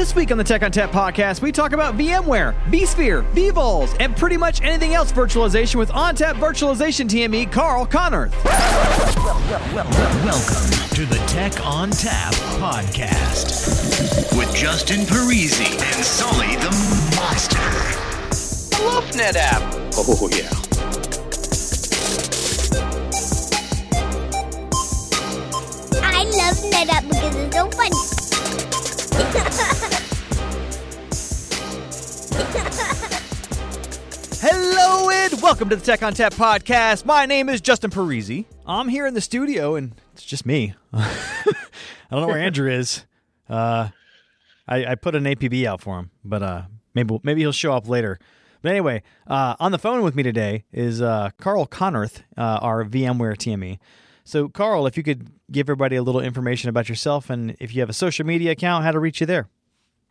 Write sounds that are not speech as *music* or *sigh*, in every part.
This week on the Tech ONTAP podcast, we talk about VMware, vSphere, vVols, and pretty much anything else virtualization with ONTAP Virtualization TME Karl Konnerth. Welcome to the Tech ONTAP podcast with Justin Parisi and Sully the Monster. I love NetApp. Oh, yeah. Welcome to the Tech ONTAP podcast. My name is Justin Parisi. I'm here in the studio and it's just me. *laughs* I don't know where Andrew is. Uh, I, I, put an APB out for him, but uh, maybe maybe he'll show up later. But anyway, uh, on the phone with me today is uh, Karl Konnerth, uh, our VMware TME. So, Carl, if you could give everybody a little information about yourself and if you have a social media account, how to reach you there.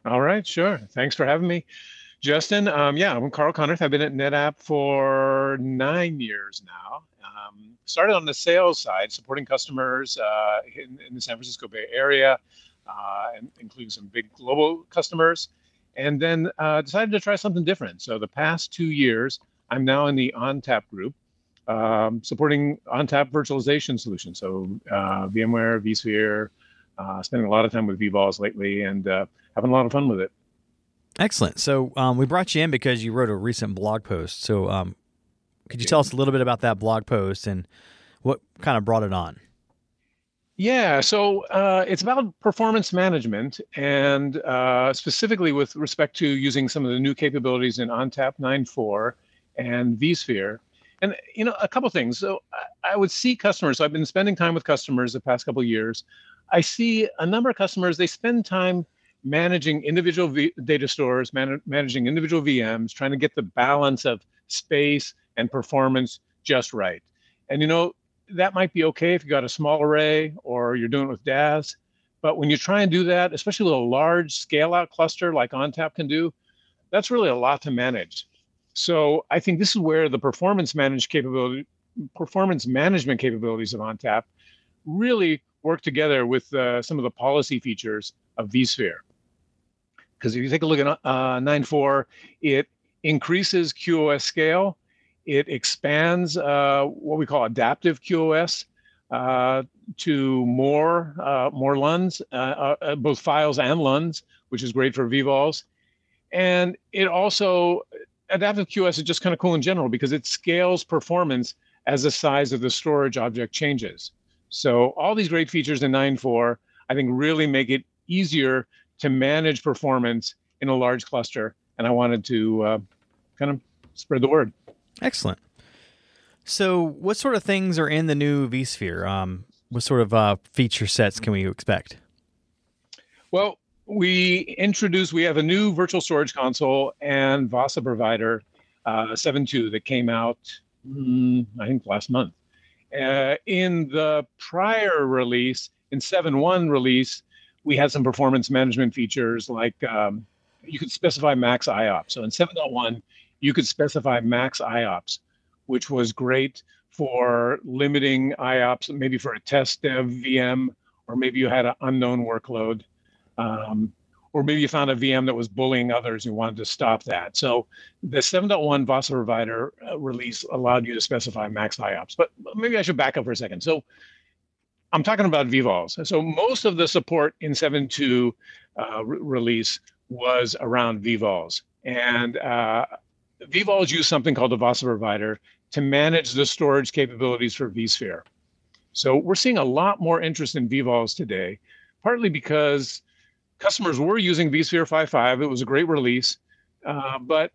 All right, sure. Thanks for having me. Justin, um, yeah, I'm Karl Konnerth. I've been at NetApp for nine years now. Um, started on the sales side, supporting customers uh, in, in, the San Francisco Bay Area, uh, and including some big global customers, and then uh, decided to try something different. So the past two years, I'm now in the ONTAP group, um, supporting ONTAP virtualization solutions. So uh, VMware, vSphere, uh, spending a lot of time with vVols lately and uh, having a lot of fun with it. Excellent. So um, we brought you in because you wrote a recent blog post. So um, could you tell us a little bit about that blog post and what kind of brought it on? Yeah, so uh, it's about performance management and uh, specifically with respect to using some of the new capabilities in ONTAP 9.4 and vSphere and you know, a couple things. So I, would see customers. So I've been spending time with customers the past couple years. I see a number of customers. They spend time managing individual v- data stores, man- managing individual VMs, trying to get the balance of space and performance just right. And you know, that might be okay if you got a small array or you're doing it with DAS. But when you try and do that, especially with a large scale out cluster like ONTAP can do, that's really a lot to manage. So I think this is where the performance managed capability, performance management capabilities of ONTAP really work together with uh, some of the policy features of vSphere. Because if you take a look at uh, 9.4, it increases QoS scale. It expands uh, what we call adaptive QoS uh, to more uh, more LUNs, uh, uh, both files and LUNs, which is great for vVols. And it also adaptive QoS is just kind of cool in general because it scales performance as the size of the storage object changes. So all these great features in 9.4, I think really make it easier to manage performance in a large cluster. And I wanted to uh, kind of spread the word. Excellent. So what sort of things are in the new vSphere? Um, what sort of uh, feature sets can we expect? Well, we introduced, we have a new virtual storage console and VASA provider uh, 7.2 that came out, mm, I think, last month. Uh, in the prior release, in 7.1 release, we had some performance management features like um, you could specify max IOPS. So in 7.1, you could specify max IOPS, which was great for limiting IOPS, maybe for a test dev VM, or maybe you had an unknown workload. Um, or maybe you found a VM that was bullying others and you wanted to stop that. So the 7.1 VASA provider uh, release allowed you to specify max IOPS. But maybe I should back up for a second. So I'm talking about vVols. So most of the support in 7.2 uh, re- release was around vVols. And uh, vVols use something called the VASA provider to manage the storage capabilities for vSphere. So we're seeing a lot more interest in vVols today, partly because customers were using vSphere 5.5. It was a great release, uh, but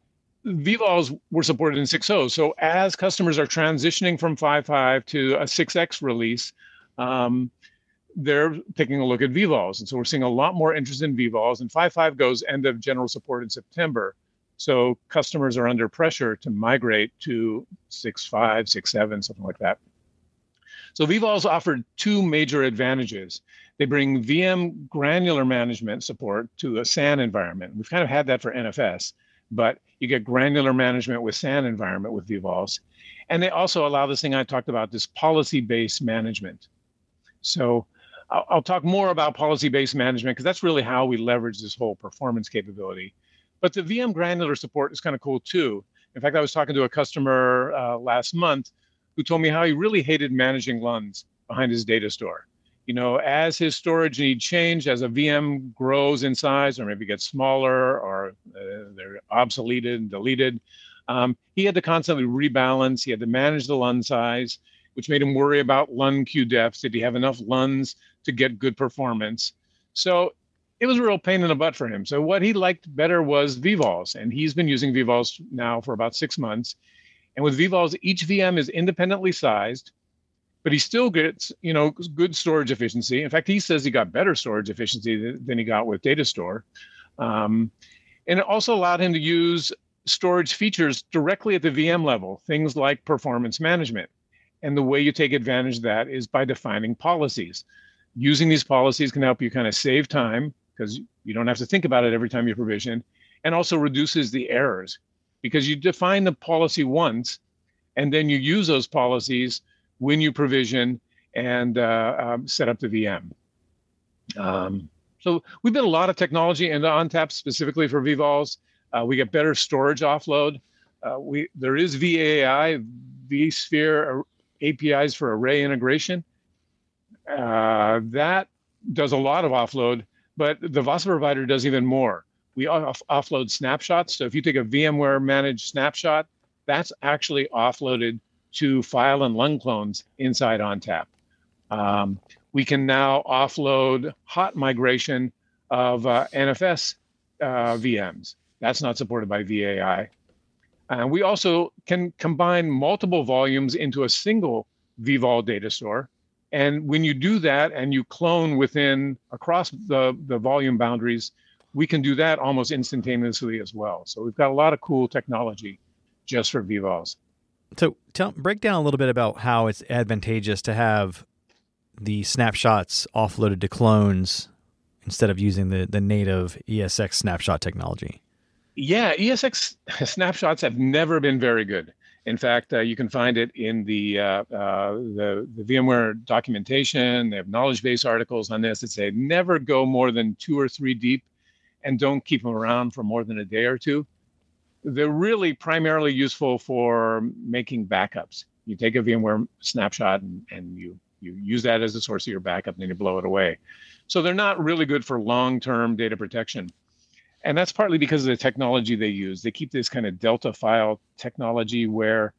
vVols were supported in 6.0. So as customers are transitioning from 5.5 to a 6x release, um, they're taking a look at vVols. And so we're seeing a lot more interest in vVols. And 5.5 goes end of general support in September. So customers are under pressure to migrate to 6.5, 6.7, something like that. So vVols offered two major advantages. They bring VM granular management support to a SAN environment. We've kind of had that for NFS, but you get granular management with SAN environment with vVols. And they also allow this thing I talked about, this policy-based management. So I'll, I'll talk more about policy-based management because that's really how we leverage this whole performance capability. But the VM granular support is kind of cool too. In fact, I was talking to a customer uh, last month who told me how he really hated managing LUNs behind his data store. You know, as his storage need changed, as a VM grows in size or maybe gets smaller or uh, they're obsoleted and deleted, um, he had to constantly rebalance. He had to manage the LUN size, which made him worry about LUN queue depth. Did he have enough LUNs to get good performance? So it was a real pain in the butt for him. So what he liked better was vVols, and he's been using vVols now for about six months. And with vVols, each VM is independently sized, but he still gets you know good storage efficiency. In fact, he says he got better storage efficiency than he got with Data Store. Um, and it also allowed him to use storage features directly at the VM level, things like performance management. And the way you take advantage of that is by defining policies. Using these policies can help you kind of save time because you don't have to think about it every time you provision, and also reduces the errors because you define the policy once and then you use those policies when you provision and uh, um, set up the VM. Um, so we built a lot of technology into ONTAP specifically for vVols. Uh, we get better storage offload. Uh, we there is VAI, vSphere APIs for array integration. Uh, that does a lot of offload, but the VASA provider does even more. We off- offload snapshots. So if you take a VMware managed snapshot, that's actually offloaded to file and LUN clones inside ONTAP. Um, we can now offload hot migration of uh, NFS uh, VMs. That's not supported by VAI. And we also can combine multiple volumes into a single vVol data store. And when you do that and you clone within across the, the volume boundaries, we can do that almost instantaneously as well. So we've got a lot of cool technology just for vVols. So tell break down a little bit about how it's advantageous to have the snapshots offloaded to clones instead of using the, the native ESX snapshot technology. Yeah, ESX *laughs* snapshots have never been very good. In fact, uh, you can find it in the, uh, uh, the the VMware documentation. They have knowledge base articles on this that say never go more than two or three deep, and don't keep them around for more than a day or two. They're really primarily useful for making backups. You take a VMware snapshot and, and you you use that as a source of your backup, and then you blow it away. So they're not really good for long-term data protection and that's partly because of the technology they use. They keep this kind of Delta file technology where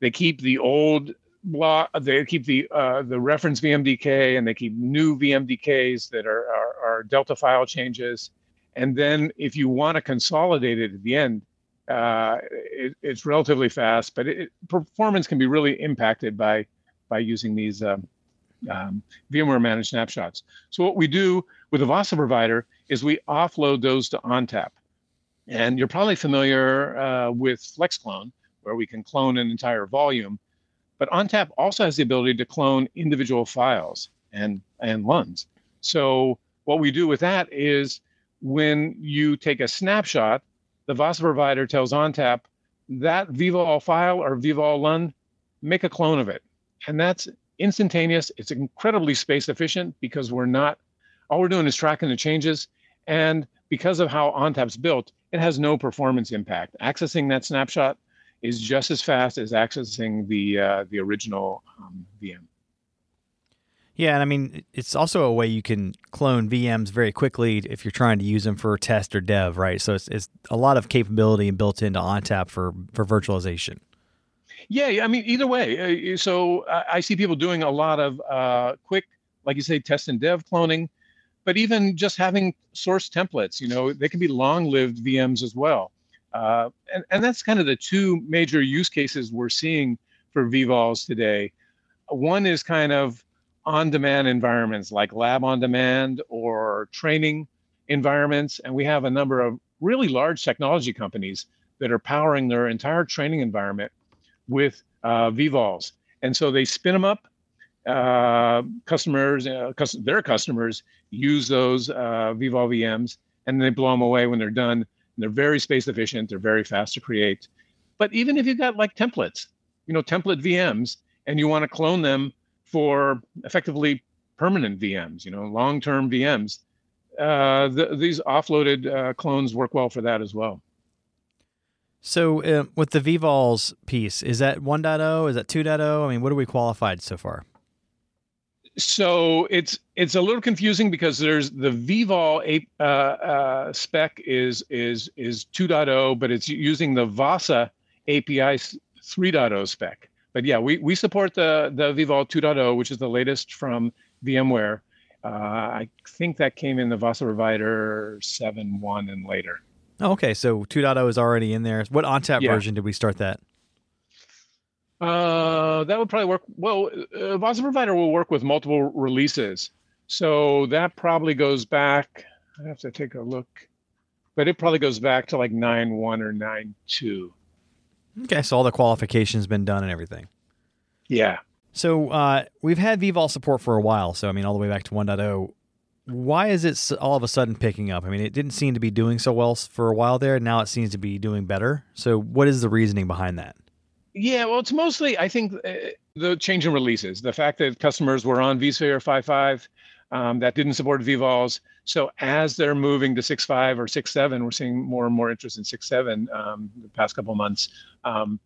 they keep the old block, they keep the uh, the reference VMDK, and they keep new VMDKs that are, are, are Delta file changes. And then if you want to consolidate it at the end, uh, it, it's relatively fast, but it, performance can be really impacted by by using these um, um, VMware managed snapshots. So what we do with a VASA provider is we offload those to ONTAP. And you're probably familiar uh, with FlexClone, where we can clone an entire volume. But ONTAP also has the ability to clone individual files and, and LUNs. So what we do with that is when you take a snapshot, the VASA provider tells ONTAP that vVol file or vVol LUN, make a clone of it. And that's instantaneous. It's incredibly space efficient because we're not, all we're doing is tracking the changes and because of how ONTAP's built, it has no performance impact. Accessing that snapshot is just as fast as accessing the uh, the original um, VM. Yeah, and I mean it's also a way you can clone VMs very quickly if you're trying to use them for test or dev, right? So it's, it's a lot of capability built into ONTAP for for virtualization. Yeah, I mean either way. Uh, so I see people doing a lot of uh, quick, like you say, test and dev cloning but even just having source templates, you know, they can be long-lived VMs as well. Uh, and, and that's kind of the two major use cases we're seeing for vVols today. One is kind of on-demand environments like lab on demand or training environments. And we have a number of really large technology companies that are powering their entire training environment with uh, vVols. And so they spin them up uh, customers, uh, their customers use those uh, vVol VMs and they blow them away when they're done. And they're very space efficient. They're very fast to create. But even if you've got like templates, you know, template VMs, and you want to clone them for effectively permanent VMs, you know, long-term VMs. Uh, the, these offloaded uh, clones work well for that as well. So uh, with the vVols piece, is that 1.0? Is that 2.0? I mean, what are we qualified so far? So it's it's a little confusing because there's the vVol uh, uh, spec is is is 2.0, but it's using the VASA API 3.0 spec. But yeah, we, we support the the vVol 2.0, which is the latest from VMware. Uh, I think that came in the VASA Provider 7.1 and later. Oh, okay, so 2.0 is already in there. What ONTAP Yeah. version did we start that? Uh, that would probably work. Well, uh, VASA Provider will work with multiple releases. So that probably goes back. I have to take a look, but it probably goes back to like 9.1 or 9.2. Okay, so all the qualifications been done and everything. Yeah. So uh, we've had vVol support for a while. So I mean, all the way back to 1.0. Why is it all of a sudden picking up? I mean, it didn't seem to be doing so well for a while there. Now it seems to be doing better. So what is the reasoning behind that? Yeah, well, it's mostly I think uh, the change in releases, the fact that customers were on vSphere 5.5 um, that didn't support vVols. So as they're moving to 6.5 or 6.7, we're seeing more and more interest in 6.7 um, the past couple months. Um,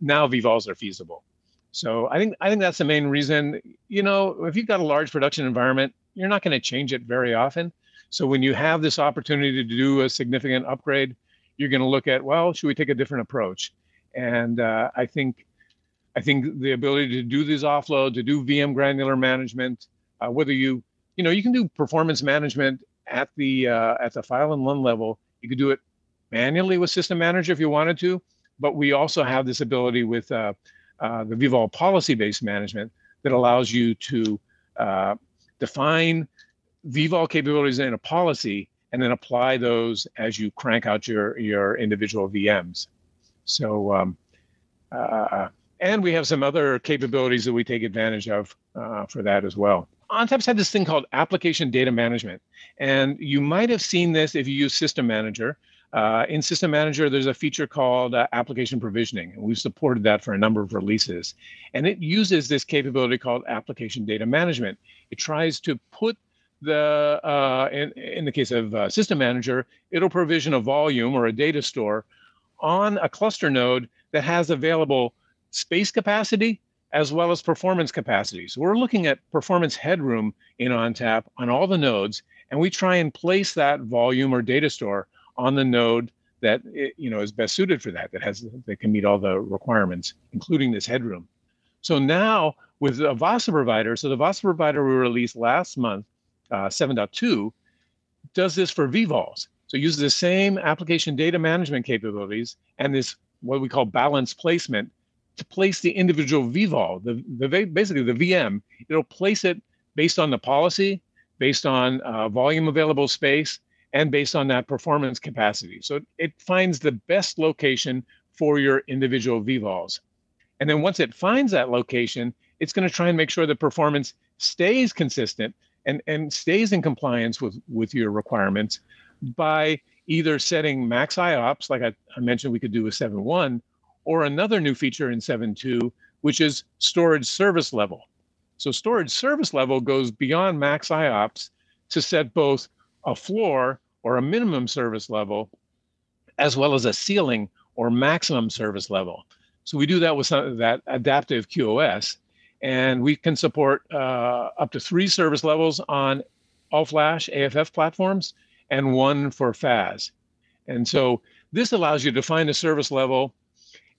now vVols are feasible. So I think I think that's the main reason. You know, if you've got a large production environment, you're not going to change it very often. So when you have this opportunity to do a significant upgrade, you're going to look at well, should we take a different approach? And uh, I think I think the ability to do these offload, to do VM granular management, uh, whether you you know you can do performance management at the uh, at the file and LUN level. You could do it manually with System Manager if you wanted to, but we also have this ability with uh, uh, the vVol policy-based management that allows you to uh, define vVol capabilities in a policy and then apply those as you crank out your your individual VMs. So, um, uh, and we have some other capabilities that we take advantage of uh, for that as well. ONTAP's had this thing called application data management, and you might have seen this if you use System Manager. Uh, in System Manager, there's a feature called uh, application provisioning, and we've supported that for a number of releases. And it uses this capability called application data management. It tries to put the uh, in, in the case of uh, System Manager, it'll provision a volume or a data store on a cluster node that has available space capacity as well as performance capacity. So we're looking at performance headroom in ONTAP on all the nodes, and we try and place that volume or data store on the node that you know is best suited for that, that has that can meet all the requirements, including this headroom. So now with a VASA provider, so the VASA provider we released last month, uh, 7.2, does this for vVols. So it uses the same application data management capabilities and this what we call balance placement to place the individual vVol, the, the basically the VM. It'll place it based on the policy, based on uh, volume available space, and based on that performance capacity. So it finds the best location for your individual vVols. And then once it finds that location, it's going to try and make sure the performance stays consistent and, and stays in compliance with, with your requirements by either setting max IOPS, like I, I mentioned we could do with 7.1, or another new feature in 7.2, which is storage service level. So storage service level goes beyond max IOPS to set both a floor or a minimum service level, as well as a ceiling or maximum service level. So we do that with some, that adaptive QoS, and we can support uh, up to three service levels on all flash AFF platforms and one for FAS. And so this allows you to define a service level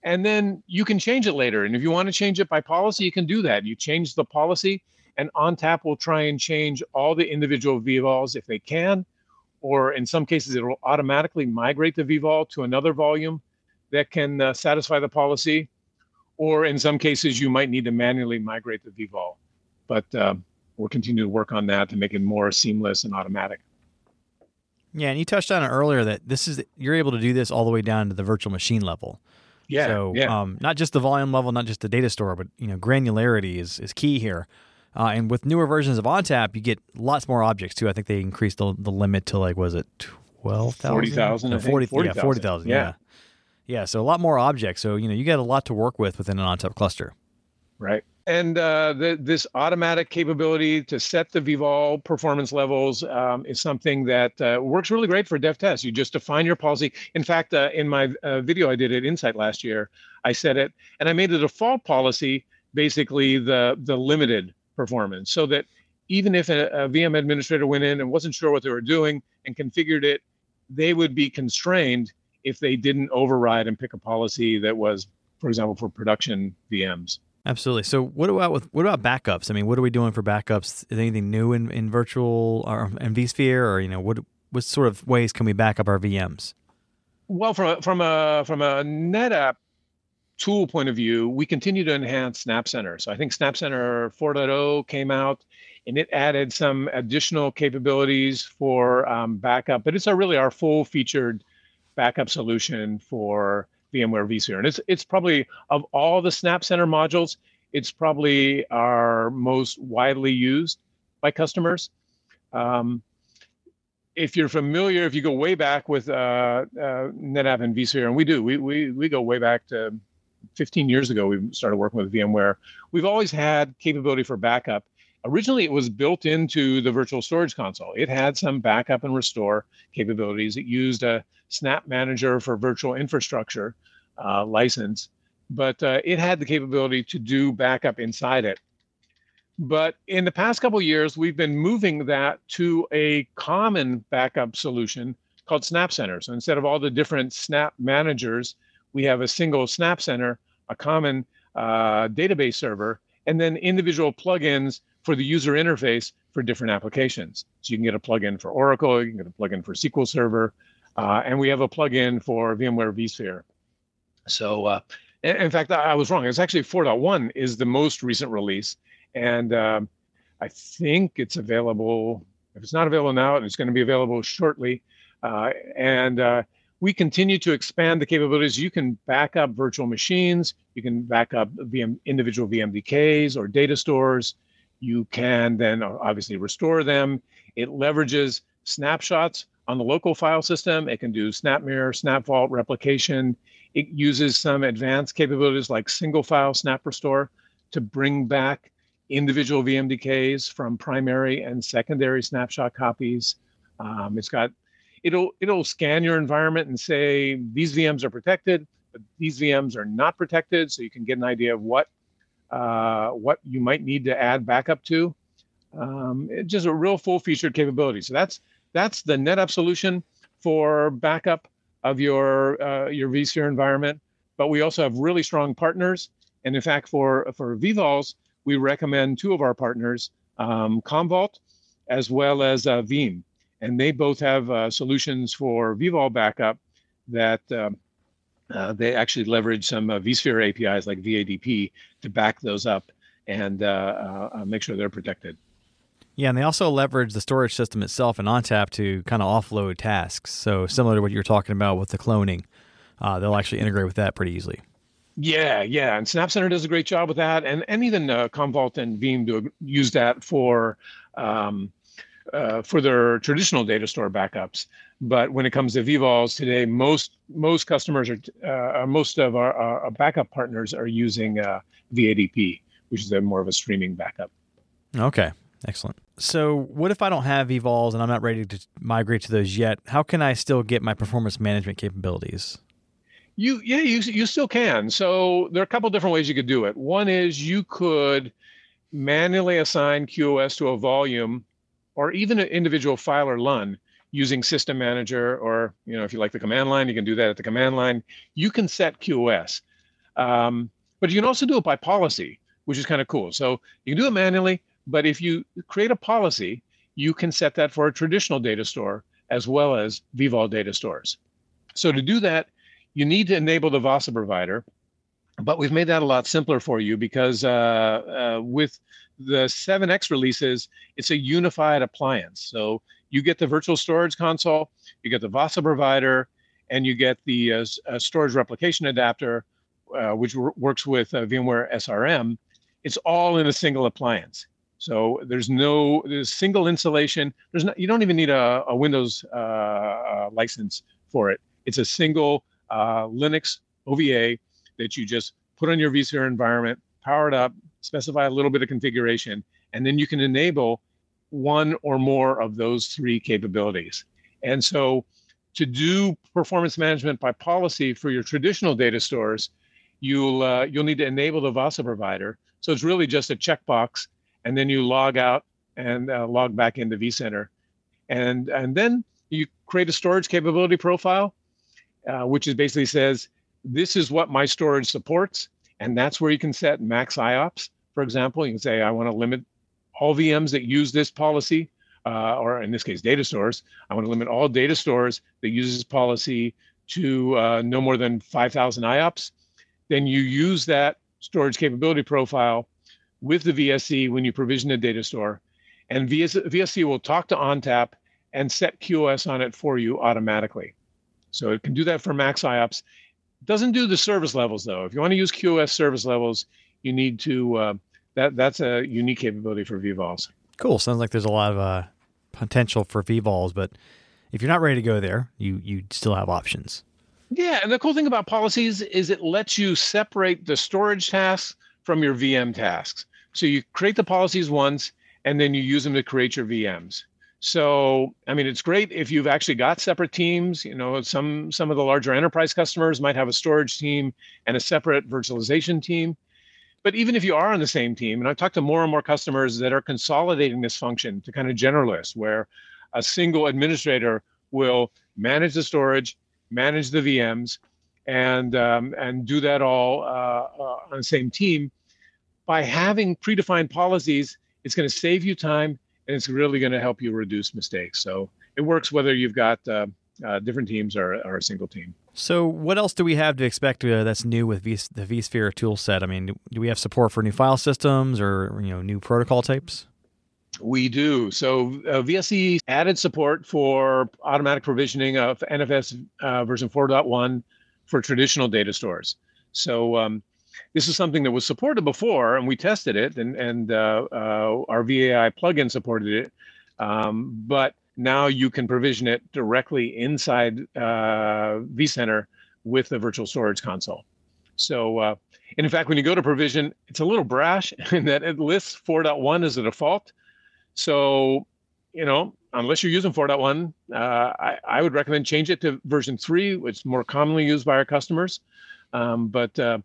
and then you can change it later. And if you want to change it by policy, you can do that. You change the policy, and ONTAP will try and change all the individual vVols if they can, or in some cases, it will automatically migrate the vVol to another volume that can uh, satisfy the policy. Or in some cases, you might need to manually migrate the vVol. But um, we're continuing to work on that to make it more seamless and automatic. Yeah, and you touched on it earlier that this is you're able to do this all the way down to the virtual machine level. Yeah. So yeah. um, not just the volume level, not just the data store, but you know granularity is is key here. Uh, and with newer versions of ONTAP, you get lots more objects too. I think they increased the, the limit to like was it twelve thousand? 40,000, I think. 40, yeah, 40,000. forty thousand. Yeah. Yeah. yeah, So a lot more objects. So you know you got a lot to work with within an ONTAP cluster. Right. And uh, the, this automatic capability to set the vVol performance levels um, is something that uh, works really great for dev test. You just define your policy. In fact, uh, in my uh, video I did at Insight last year, I set it and I made the default policy basically the, the limited performance so that even if a, a VM administrator went in and wasn't sure what they were doing and configured it, they would be constrained if they didn't override and pick a policy that was, for example, for production VMs. Absolutely. So, what about with what about backups? I mean, what are we doing for backups? Is anything new in, in virtual or in vSphere, or you know, what what sort of ways can we back up our VMs? Well, from a, from a from a NetApp tool point of view, we continue to enhance Snap Center. So I think Snap Center 4.0 came out, and it added some additional capabilities for um, backup. But it's our, really our full featured backup solution for VMware vSphere. And it's it's probably of all the Snap Center modules, it's probably our most widely used by customers. Um, if you're familiar, if you go way back with uh, uh, NetApp and vSphere, and we do, we, we, we go way back to 15 years ago, we started working with VMware. We've always had capability for backup. Originally, it was built into the virtual storage console. It had some backup and restore capabilities. It used a Snap Manager for virtual infrastructure uh, license, but uh, it had the capability to do backup inside it. But in the past couple years, we've been moving that to a common backup solution called Snap Center. So instead of all the different Snap managers, we have a single Snap Center, a common uh, database server, and then individual plugins for the user interface for different applications. So you can get a plugin for Oracle, you can get a plugin for SQL Server, uh, and we have a plugin for VMware vSphere. So, uh, in fact, I was wrong. It's actually 4.1 is the most recent release, and um, I think it's available. If it's not available now, it's going to be available shortly. Uh, and uh, we continue to expand the capabilities. You can back up virtual machines. You can back up VM, individual VMDKs or data stores. You can then obviously restore them. It leverages snapshots on the local file system. It can do SnapMirror, SnapVault replication. It uses some advanced capabilities like single file snap restore to bring back individual VMDKs from primary and secondary snapshot copies. Um, it's got it'll it'll scan your environment and say these VMs are protected, but these VMs are not protected, so you can get an idea of what uh, what you might need to add backup to. Um, just a real full featured capability. So that's that's the NetApp solution for backup of your uh, your vSphere environment. But we also have really strong partners, and in fact, for for vVols, we recommend two of our partners, um, Commvault, as well as uh, Veeam, and they both have uh, solutions for vVol backup that. Um, uh, they actually leverage some uh, vSphere APIs like VADP to back those up and uh, uh, make sure they're protected. Yeah, and they also leverage the storage system itself and ONTAP to kind of offload tasks. So similar to what you were talking about with the cloning, uh, they'll actually integrate with that pretty easily. Yeah, yeah, and Snap Center does a great job with that, and and even uh, Commvault and Veeam do use that for um, uh, for their traditional data store backups. But when it comes to vVols today, most most customers are uh, most of our, our, backup partners are using uh, VADP, which is a more of a streaming backup. Okay, Excellent. So, what if I don't have vVols and I'm not ready to migrate to those yet? How can I still get my performance management capabilities? You yeah, you you still can. So there are a couple different ways you could do it. One is you could manually assign QoS to a volume or even an individual file or LUN using System Manager, or you know, if you like the command line, you can do that at the command line. You can set QoS, um, but you can also do it by policy, which is kind of cool. So you can do it manually, but if you create a policy, you can set that for a traditional data store as well as vVol data stores. So to do that, you need to enable the VASA provider, but we've made that a lot simpler for you because uh, uh, with the 7X releases, it's a unified appliance. So you get the virtual storage console, you get the VASA provider, and you get the uh, uh storage replication adapter, uh, which works with uh, VMware SRM. It's all in a single appliance. So there's no there's single installation. There's not you don't even need a, a Windows uh, uh, license for it. It's a single uh, Linux OVA that you just put on your vSphere environment, power it up, specify a little bit of configuration, and then you can enable one or more of those three capabilities. And so to do performance management by policy for your traditional data stores, you'll uh, you'll need to enable the VASA provider. So it's really just a checkbox, and then you log out and uh, log back into vCenter, and and then you create a storage capability profile, uh, which is basically says this is what my storage supports, and that's where you can set max IOPS. For example, you can say I want to limit all VMs that use this policy, uh, or in this case, data stores. I want to limit all data stores that use this policy to uh, no more than 5,000 IOPS. Then you use that storage capability profile with the VSC when you provision a data store. And VS, VSC will talk to ONTAP and set QoS on it for you automatically. So it can do that for max IOPS. It doesn't do the service levels though. If you want to use QoS service levels, you need to uh, that that's a unique capability for vVols. Cool. Sounds like there's a lot of uh, potential for vVols, but if you're not ready to go there, you you still have options. Yeah, and the cool thing about policies is it lets you separate the storage tasks from your VM tasks. So you create the policies once, and then you use them to create your VMs. So, I mean, it's great if you've actually got separate teams. You know, some some of the larger enterprise customers might have a storage team and a separate virtualization team. But even if you are on the same team, and I've talked to more and more customers that are consolidating this function to kind of generalists, where a single administrator will manage the storage, manage the VMs, and um, and do that all uh, uh, on the same team. By having predefined policies, it's going to save you time and it's really going to help you reduce mistakes. So it works whether you've got uh, uh, different teams or, or a single team. So, what else do we have to expect uh, that's new with v- the vSphere tool set? I mean, do, we have support for new file systems or you know new protocol types? We do. So uh, VSC added support for automatic provisioning of NFS uh, version 4.1 for traditional data stores. So um, this is something that was supported before, and we tested it, and and uh, uh, our VAI plugin supported it. Um, but now you can provision it directly inside uh, vCenter with the virtual storage console. So, uh, and in fact, when you go to provision, it's a little brash *laughs* in that it lists 4.1 as a default. So, you know, unless you're using 4.1, uh, I, I would recommend change it to version 3, which is more commonly used by our customers. Um, but uh,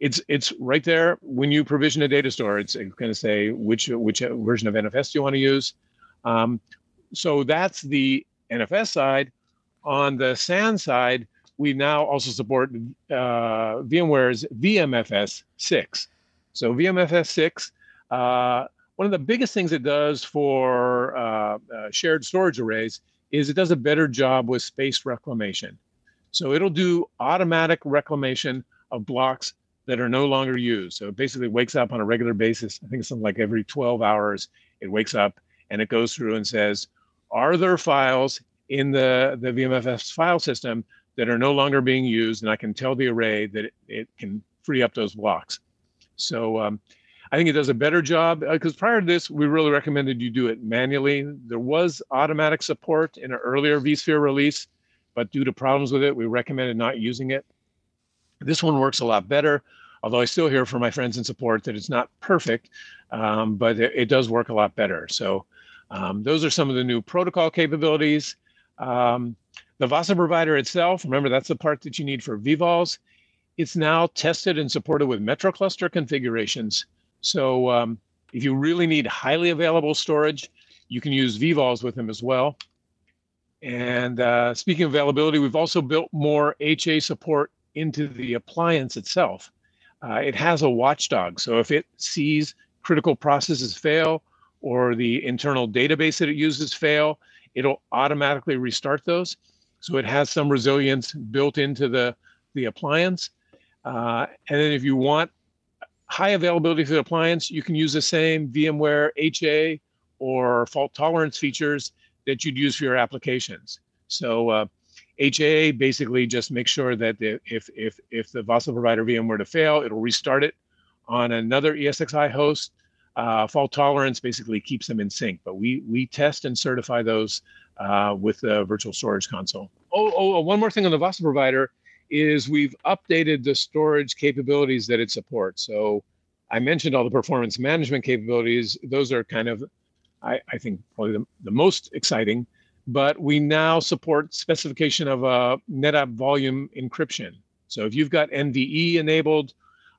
it's it's right there when you provision a data store. It's going to say which which version of NFS you want to use. Um, so that's the NFS side. On the SAN side, we now also support uh, VMware's VMFS 6. So VMFS 6, uh, one of the biggest things it does for uh, uh, shared storage arrays is it does a better job with space reclamation. So it'll do automatic reclamation of blocks that are no longer used. So it basically wakes up on a regular basis. I think it's something like every 12 hours, it wakes up and it goes through and says, are there files in the, the VMFS file system that are no longer being used? And I can tell the array that it, it can free up those blocks. So um, I think it does a better job because uh, prior to this, we really recommended you do it manually. There was automatic support in an earlier vSphere release, but due to problems with it, we recommended not using it. This one works a lot better, although I still hear from my friends and support that it's not perfect, um, but it, it, does work a lot better. So um, those are some of the new protocol capabilities. Um, the VASA provider itself, remember that's the part that you need for vVols. It's now tested and supported with Metro cluster configurations. So um, if you really need highly available storage, you can use vVols with them as well. And uh, speaking of availability, we've also built more HA support into the appliance itself. Uh, it has a watchdog. So if it sees critical processes fail or the internal database that it uses fail, it'll automatically restart those. So it has some resilience built into the, the appliance. Uh, and then if you want high availability for the appliance, you can use the same VMware HA or fault tolerance features that you'd use for your applications. So uh, HA basically just makes sure that if if if the VASA provider VM were to fail, it'll restart it on another ESXi host uh, fault tolerance basically keeps them in sync. But we we test and certify those uh, with the virtual storage console. Oh, oh, oh, one more thing on the VASA provider is we've updated the storage capabilities that it supports. So I mentioned all the performance management capabilities. Those are kind of, I, I think, probably the, the most exciting. But we now support specification of a NetApp volume encryption. So if you've got NVE enabled,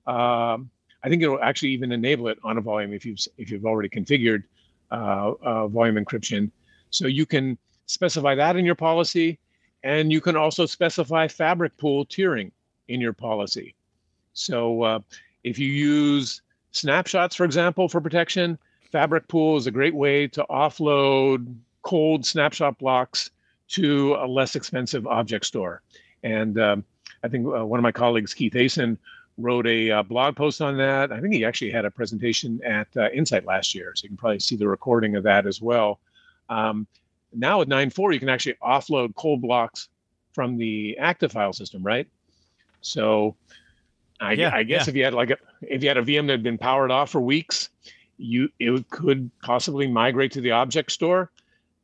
um, I think it'll actually even enable it on a volume if you've if you've already configured uh, uh, volume encryption. So you can specify that in your policy, and you can also specify fabric pool tiering in your policy. So uh, if you use snapshots, for example, for protection, Fabric Pool is a great way to offload cold snapshot blocks to a less expensive object store. And um, I think uh, one of my colleagues, Keith Aasen, wrote a uh, blog post on that. I think he actually had a presentation at uh, Insight last year, so you can probably see the recording of that as well. Um, now with 9.4, you can actually offload cold blocks from the active file system, right? So I, Yeah, I guess yeah. if you had like a if you had a VM that had been powered off for weeks, you it could possibly migrate to the object store.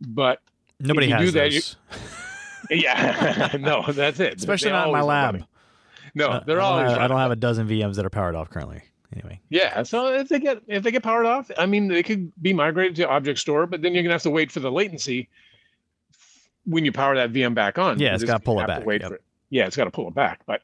But Nobody has do that, those. *laughs* yeah, *laughs* no, that's it. especially They not in my lab. No, Uh, they're I don't always. have- I don't have a dozen VMs that are powered off currently. Anyway, Yeah, so if they get if they get powered off, I mean, they could be migrated to object store, but then you're gonna have to wait for the latency when you power that VM back on. Yeah, it's gotta pull it back, Wait yep. for it. Yeah, it's got to pull it back, but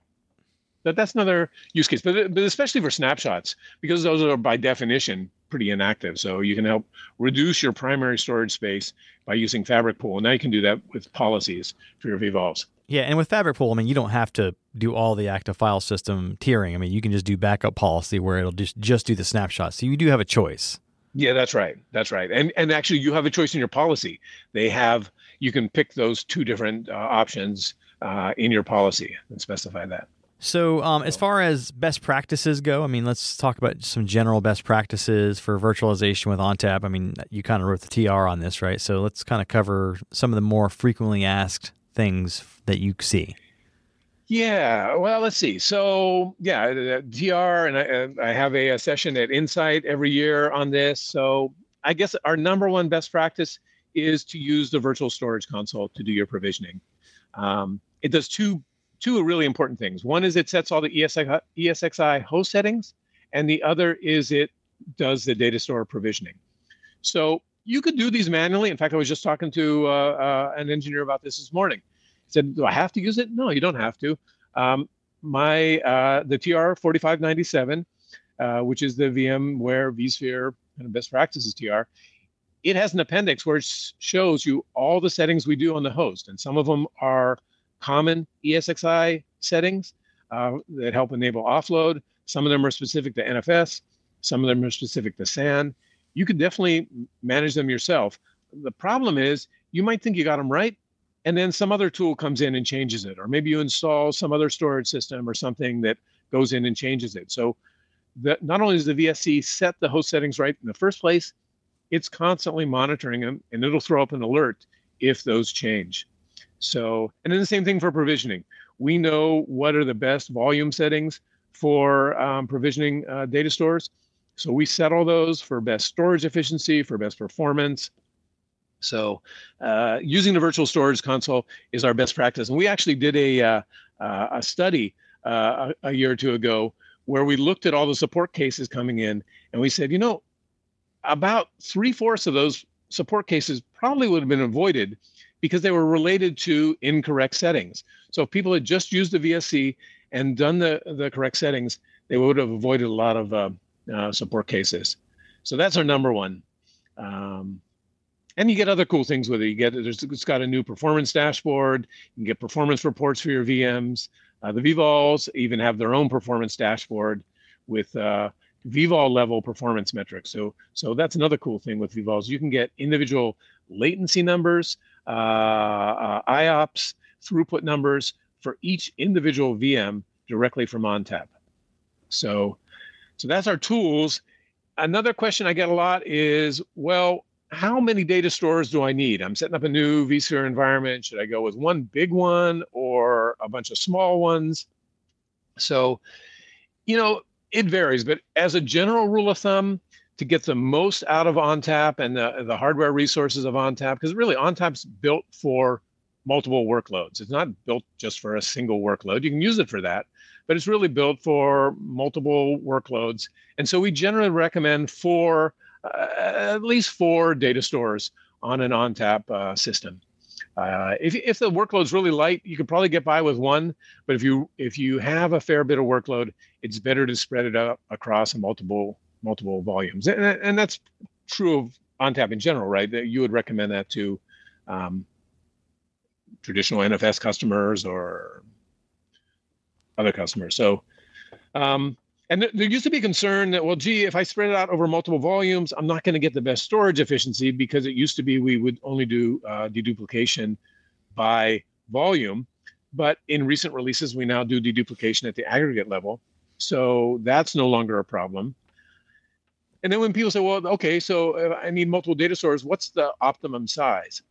that, that's another use case. But but especially for snapshots because those are by definition pretty inactive. So you can help reduce your primary storage space by using Fabric Pool. And now you can do that with policies for your vVols. yeah, and with Fabric Pool, I mean, you don't have to do all the active file system tiering. I mean, you can just do backup policy where it'll just just do the snapshot. So you do have a choice. Yeah, that's right. That's right. And and actually, you have a choice in your policy. They have you can pick those two different uh, options uh, in your policy and specify that. So, um, as far as best practices go, I mean, let's talk about some general best practices for virtualization with ONTAP. I mean, you kind of wrote the TR on this, right? So let's kind of cover some of the more frequently asked things that you see. Yeah. Well, let's see. So yeah, TR and I, I have a, a session at Insight every year on this. So I guess our number one best practice is to use the virtual storage console to do your provisioning. Um, it does two two really important things. One is it sets all the ESXi, ESXi host settings, and the other is it does the data store provisioning. So you could do these manually. In fact, I was just talking to uh, uh, an engineer about this this morning. He said, "Do I have to use it?" No, you don't have to. Um, my uh, the TR 4597, uh, which is the VMware vSphere kind of best practices TR, it has an appendix where it shows you all the settings we do on the host, and some of them are common ESXi settings uh, that help enable offload. Some of them are specific to NFS. Some of them are specific to SAN. You can definitely manage them yourself. The problem is you might think you got them right, and then some other tool comes in and changes it, or maybe you install some other storage system or something that goes in and changes it. So the, not only does the VSC set the host settings right in the first place, it's constantly monitoring them, and it'll throw up an alert if those change. So, and then the same thing for provisioning. We know what are the best volume settings for um, provisioning uh, data stores. So we set all those for best storage efficiency, for best performance. So uh, using the virtual storage console is our best practice. And we actually did a, uh, uh, a study uh, a, a year or two ago where we looked at all the support cases coming in and we said, you know, about three fourths of those support cases probably would have been avoided because they were related to incorrect settings. So if people had just used the VSC and done the, the correct settings, they would have avoided a lot of uh, uh, support cases. So that's our number one. Um, and you get other cool things with it. You get there's it's got a new performance dashboard. You can get performance reports for your VMs. Uh, the vVols even have their own performance dashboard with uh, level performance metrics. So so that's another cool thing with vVols. You can get individual latency numbers, Uh, uh, IOPS, throughput numbers for each individual VM directly from ONTAP. So so that's our tools. Another question I get a lot is, well, how many data stores do I need? I'm setting up a new vSphere environment. Should I go with one big one or a bunch of small ones? So, you know, it varies, but as a general rule of thumb, to get the most out of ONTAP and the, the hardware resources of ONTAP, because really ONTAP's built for multiple workloads. It's not built just for a single workload. You can use it for that, but it's really built for multiple workloads. And so we generally recommend four, uh, at least four data stores on an ONTAP uh, system. Uh, if, if the workload's really light, you could probably get by with one. But if you if you have a fair bit of workload, it's better to spread it out across multiple multiple volumes, and, and that's true of ONTAP in general, right? That you would recommend that to um, traditional NFS customers or other customers. So, um, and th- there used to be concern that, well, gee, if I spread it out over multiple volumes, I'm not going to get the best storage efficiency because it used to be we would only do uh, deduplication by volume. But in recent releases, we now do deduplication at the aggregate level. So that's no longer a problem. And then when people say, well, okay, so I need multiple data stores, what's the optimum size?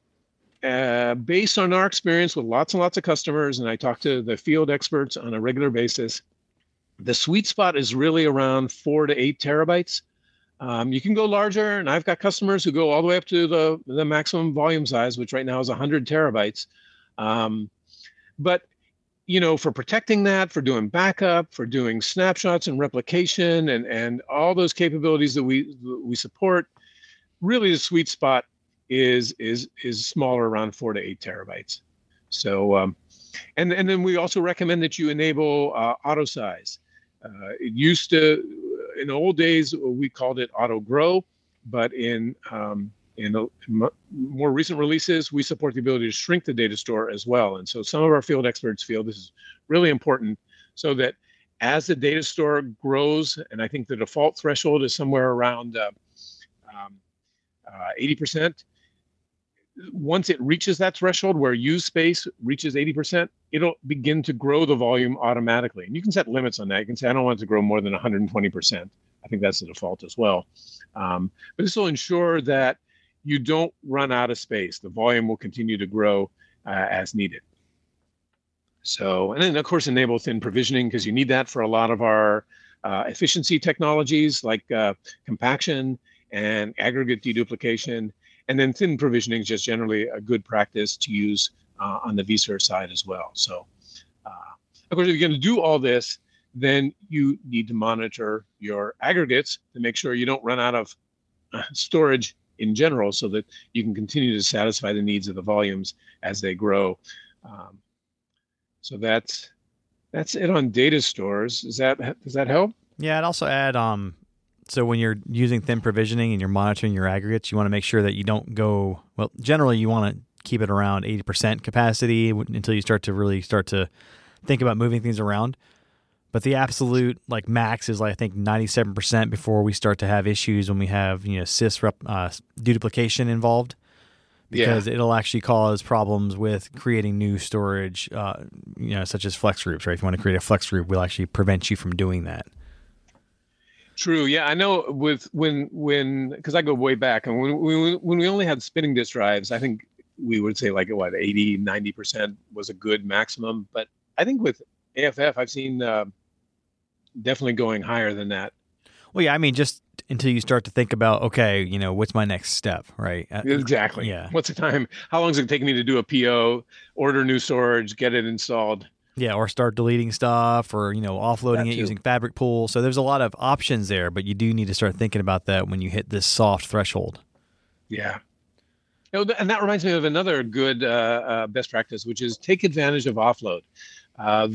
Uh, based on our experience with lots and lots of customers, and I talk to the field experts on a regular basis, the sweet spot is really around four to eight terabytes. Um, you can go larger, and I've got customers who go all the way up to the, the maximum volume size, which right now is 100 terabytes. Um, but you know, for protecting that, for doing backup, for doing snapshots and replication, and and all those capabilities that we we support, really the sweet spot is is is smaller, around four to eight terabytes. So, um, and and then we also recommend that you enable uh, auto size. Uh, it used to, in old days, we called it auto grow, but in um, in, a, in more recent releases, we support the ability to shrink the data store as well. And so some of our field experts feel this is really important so that as the data store grows, and I think the default threshold is somewhere around uh, um, uh, 80%, once it reaches that threshold where use space reaches 80%, it'll begin to grow the volume automatically. And you can set limits on that. You can say, I don't want it to grow more than 120%. I think that's the default as well. Um, but this will ensure that you don't run out of space. The volume will continue to grow uh, as needed. So, and then of course, enable thin provisioning because you need that for a lot of our uh, efficiency technologies like uh, compaction and aggregate deduplication and then thin provisioning is just generally a good practice to use uh, on the vSphere side as well. So, uh, of course, if you're going to do all this, then you need to monitor your aggregates to make sure you don't run out of uh, storage in general so that you can continue to satisfy the needs of the volumes as they grow. Um, so that's that's it on data stores. Is that does that help? Yeah, I'd also add um so when you're using thin provisioning and you're monitoring your aggregates, you want to make sure that you don't go well. Generally, you want to keep it around 80% capacity until you start to really start to think about moving things around. But the absolute like max is like I think 97% before we start to have issues when we have you know sys rep, uh, deduplication involved because yeah. it'll actually cause problems with creating new storage, uh, you know, such as FlexGroups. Right? If you want to create a FlexGroup, we'll actually prevent you from doing that. True. Yeah, I know. With when when because I go way back, and when we when we only had spinning disk drives, I think we would say like what 80 90 percent was a good maximum. But I think with AFF, I've seen uh, definitely going higher than that. Well, yeah, I mean, just until you start to think about, okay, you know, what's my next step, right? Uh, exactly. Yeah. What's the time? How long is it take me to do a PO, order new storage, get it installed? Yeah, or start deleting stuff or, you know, offloading it using FabricPool. So there's a lot of options there, but you do need to start thinking about that when you hit this soft threshold. Yeah. And that reminds me of another good uh, uh, best practice, which is take advantage of offload. Uh,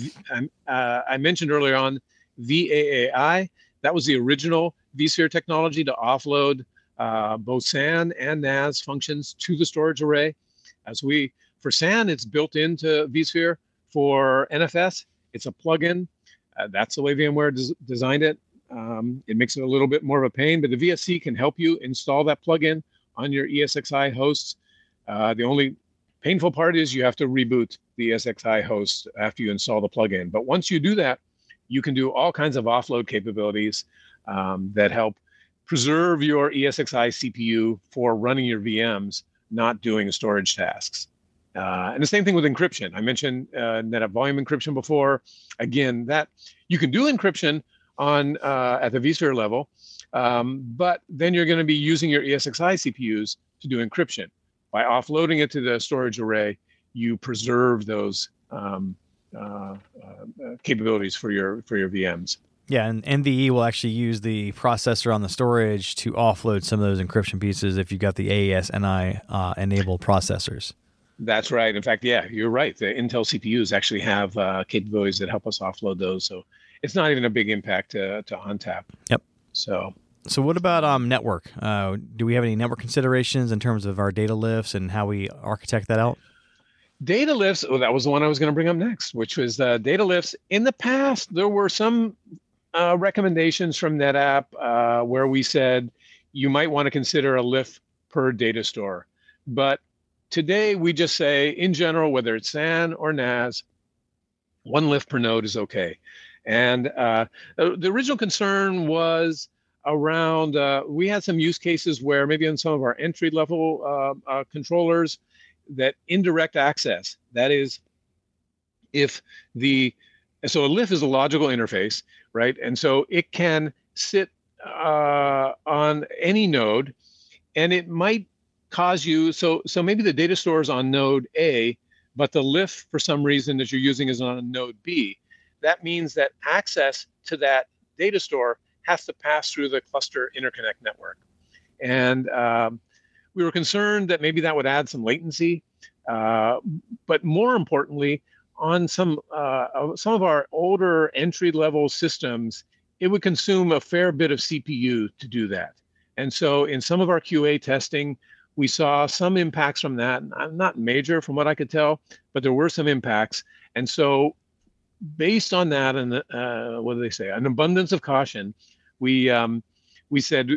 uh I mentioned earlier on VAAI. That was the original vSphere technology to offload uh, both SAN and NAS functions to the storage array. As we, for SAN, it's built into vSphere for NFS, it's a plugin. Uh, that's the way VMware des- designed it. Um, it makes it a little bit more of a pain, but the VSC can help you install that plugin on your ESXi hosts. Uh, the only painful part is you have to reboot the ESXi host after you install the plugin. But once you do that, you can do all kinds of offload capabilities um, that help preserve your ESXi CPU for running your VMs, not doing storage tasks. Uh, and the same thing with encryption. I mentioned uh, NetApp volume encryption before. Again, that you can do encryption on uh, at the vSphere level, um, but then you're going to be using your ESXi CPUs to do encryption. By offloading it to the storage array, you preserve those um, capabilities for your for your VMs. Yeah, and NVE will actually use the processor on the storage to offload some of those encryption pieces if you've got the AES-NI uh, enabled processors. That's right. In fact, yeah, you're right. The Intel CPUs actually have uh, capabilities that help us offload those. So it's not even a big impact to, to ONTAP. Yep. So So what about um, network? Uh, do we have any network considerations in terms of our data LIFs and how we architect that out? Data LIFs. Oh, that was the one I was going to bring up next, which was uh, data LIFs. In the past, there were some uh, recommendations from NetApp uh, where we said you might want to consider a LIF per data store. But today we just say, in general, whether it's SAN or NAS, one LIF per node is okay. And uh, the original concern was around uh, we had some use cases where maybe on some of our entry level uh, controllers that indirect access that is if the so a LIF is a logical interface right? And so it can sit uh, on any node and it might cause you so so maybe the data store is on node a but the LIF for some reason that you're using is on node b. That means that access to that data store has to pass through the cluster interconnect network. And um, we were concerned that maybe that would add some latency uh, but more importantly on some uh, some of our older entry level systems it would consume a fair bit of cpu to do that. And so in some of our qa testing we saw some impacts from that not major from what i could tell but there were some impacts. And so based on that and uh, what do they say? An abundance of caution we um, we said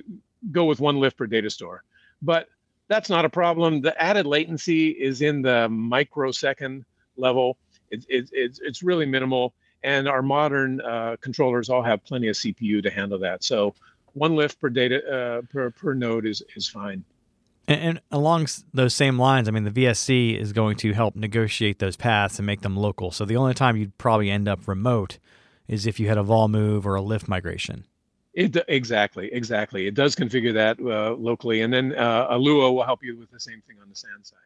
go with one LIF per data store. But that's not a problem the added latency is in the microsecond level it, it, it's, it's really minimal and our modern uh, controllers all have plenty of cpu to handle that so one LIF per data uh, per, per node is, is fine and, and, along those same lines, I mean, the VSC is going to help negotiate those paths and make them local. So the only time you'd probably end up remote is if you had a vol move or a LIF migration. It exactly, exactly. It does configure that uh, locally, and then uh, ALUA will help you with the same thing on the SAN side.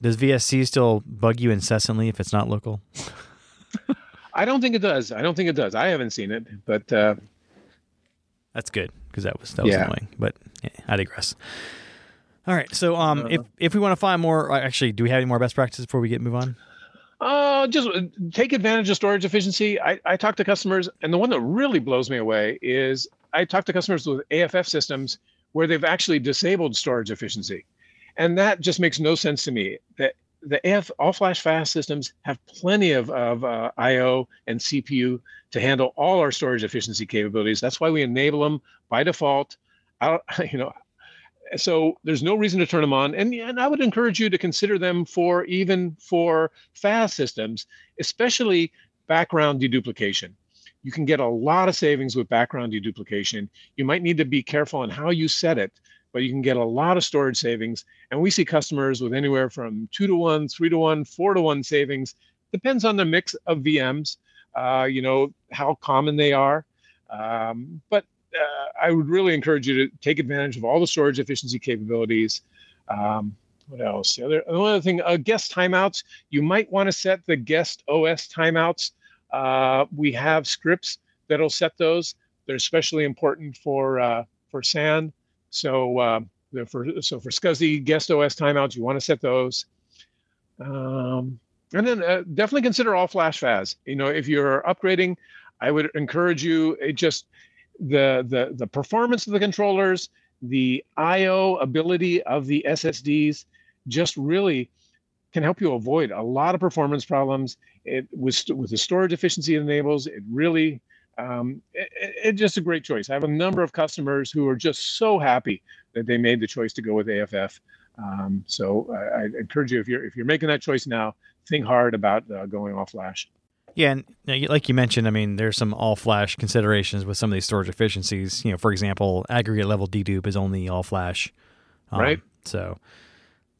Does VSC still bug you incessantly if it's not local? I don't think it does. I don't think it does. I haven't seen it, but uh, that's good because that was that was yeah. annoying. But yeah, I digress. All right. So, um, uh, if if we want to find more, uh, actually, do we have any more best practices before we get move on? Uh, just take advantage of storage efficiency. I, I talk to customers, and the one that really blows me away is I talk to customers with AFF systems where they've actually disabled storage efficiency, and that just makes no sense to me. That the AF all flash FAS systems have plenty of, of uh, IO and CPU to handle all our storage efficiency capabilities. That's why we enable them by default. I, *laughs* you know, so there's no reason to turn them on. And, and i would encourage you to consider them for even for FAS systems especially background deduplication. You can get a lot of savings with background deduplication. You might need to be careful on how you set it but you can get a lot of storage savings. And we see customers with anywhere from two to one three to one four to one savings. Depends on the mix of vms uh, you know how common they are. Um, but I would really encourage you to take advantage of all the storage efficiency capabilities. Um, what else? The other, thing, uh, guest timeouts. You might want to set the guest OS timeouts. Uh, we have scripts that'll set those. They're especially important for uh, for SAN. So uh, for so for SCSI guest OS timeouts, you want to set those. Um, and then uh, definitely consider all flash FAS. You know, if you're upgrading, I would encourage you. It just the the the performance of the controllers, the I/O ability of the SSDs, just really can help you avoid a lot of performance problems. It with with the storage efficiency it enables, it really um, it's it just a great choice. I have a number of customers who are just so happy that they made the choice to go with AFF. Um, so I, I, encourage you if you're if you're making that choice now, think hard about uh, going all flash. Yeah, and like you mentioned, I mean, there's some all flash considerations with some of these storage efficiencies. You know, for example, aggregate level dedupe is only all flash, um, right? So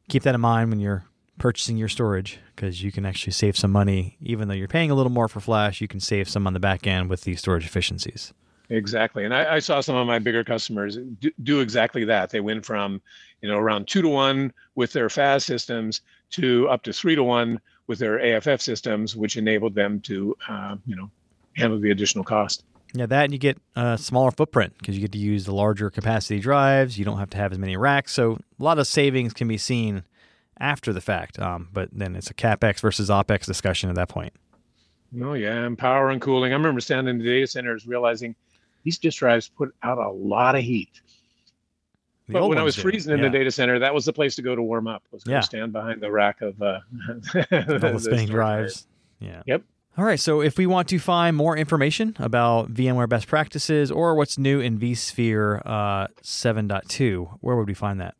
keep that in mind when you're purchasing your storage because you can actually save some money, even though you're paying a little more for flash. You can save some on the back end with these storage efficiencies. Exactly, and I, I saw some of my bigger customers do, do, exactly that. They went from, you know, around two to one with their FAS systems to up to three to one with their AFF systems, which enabled them to, uh, you know, handle the additional cost. Yeah, that and you get a smaller footprint because you get to use the larger capacity drives. You don't have to have as many racks, so a lot of savings can be seen after the fact. Um, but then it's a capex versus opex discussion at that point. Oh yeah, and power and cooling. I remember standing in the data centers realizing these disk drives put out a lot of heat. The but when I was did, freezing in yeah. the data center, that was the place to go to warm up. Was Yeah. stand behind the rack of uh, *laughs* all the spinning drives. Yeah. Yep. All right. So if we want to find more information about VMware best practices or what's new in vSphere uh, 7.2, where would we find that?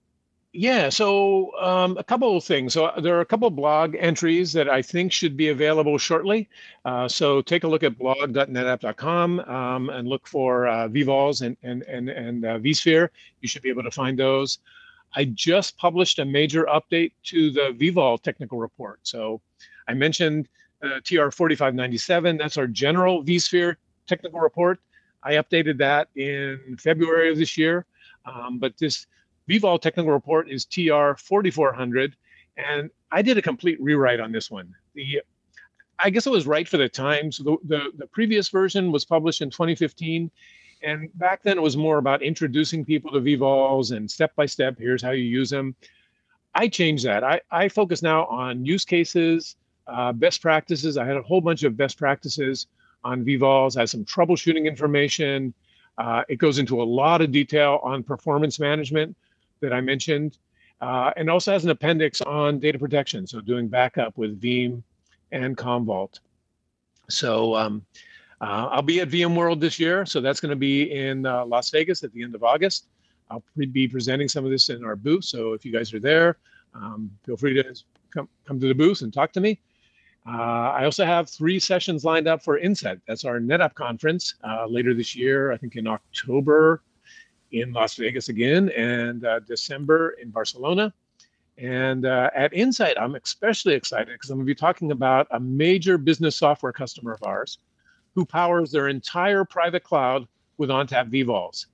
Yeah, so um, a couple of things. So there are a couple of blog entries that I think should be available shortly. Uh, so take a look at blog.netapp.com um, and look for uh, vVols and and and and uh, vSphere. You should be able to find those. I just published a major update to the vVol technical report. So I mentioned uh, TR 4597. That's our general vSphere technical report. I updated that in February of this year. Um, but this VVOL technical report is TR 4400, and I did a complete rewrite on this one. The, I guess it was right for the times. The, the, the previous version was published in 2015, and back then it was more about introducing people to VVOLs and step by step, here's how you use them. I changed that. I, I focus now on use cases, uh, best practices. I had a whole bunch of best practices on VVOLs, I had some troubleshooting information. Uh, it goes into a lot of detail on performance management that I mentioned, uh, and also has an appendix on data protection, so doing backup with Veeam and Commvault. So um, uh, I'll be at VMworld this year, so that's going to be in uh, Las Vegas at the end of August. I'll pre- be presenting some of this in our booth, so if you guys are there, um, feel free to come come to the booth and talk to me. Uh, I also have three sessions lined up for Insight. That's our NetApp conference uh, later this year, I think in October in Las Vegas again, and uh, December in Barcelona. And uh, at Insight, I'm especially excited because I'm going to be talking about a major business software customer of ours who powers their entire private cloud with ONTAP vVols.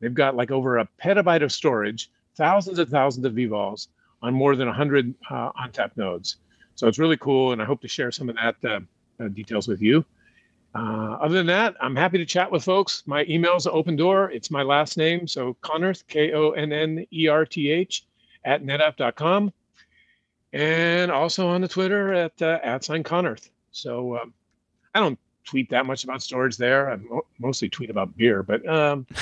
They've got like over a petabyte of storage, thousands and thousands of vVols on more than 100 uh, ONTAP nodes. So it's really cool, and I hope to share some of that uh, uh, details with you. Uh, other than that, I'm happy to chat with folks. My email is open door. It's my last name, so Konnerth, K O N N E R T H, at netapp.com. And also on the Twitter at uh, at sign Konnerth. So um, I don't tweet that much about storage there. I mo- mostly tweet about beer, but um, *laughs*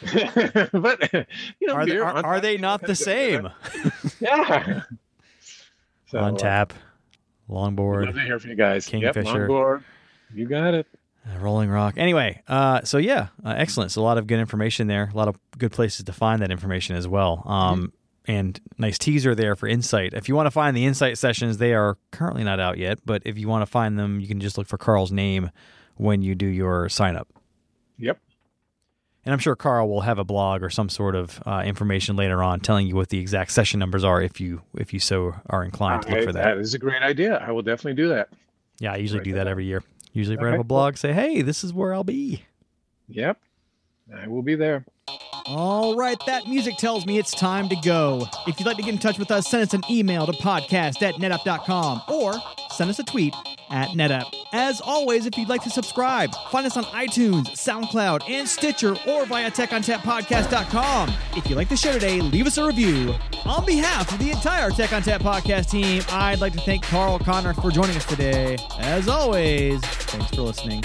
*laughs* but you know, Are they, are, are they not the same? *laughs* Yeah. So, On uh, tap, longboard, Love to hear from you guys. Yep, Kingfisher. longboard. You got it. uh, Rolling Rock. Anyway, uh, so yeah, uh, excellent. So a lot of good information there. A lot of good places to find that information as well. Um, And nice teaser there for Insight. If you want to find the Insight sessions, they are currently not out yet. But if you want to find them, you can just look for Karl's name when you do your sign up. Yep. And I'm sure Karl will have a blog or some sort of uh, information later on telling you what the exact session numbers are if you if you so are inclined to look I- for that. that is a great idea. I will definitely do that. Yeah, I usually Write do that every year. Usually write Okay, up a blog, say, hey, this is where I'll be. Yep. I will be there. All right, that music tells me it's time to go. If you'd like to get in touch with us, send us an email to podcast at netapp.com or send us a tweet at netapp. As always, if you'd like to subscribe, find us on iTunes, SoundCloud, and Stitcher or via techontappodcast.com. If you like the show today, leave us a review. On behalf of the entire Tech ONTAP podcast team, I'd like to thank Karl Konnerth for joining us today. As always, thanks for listening.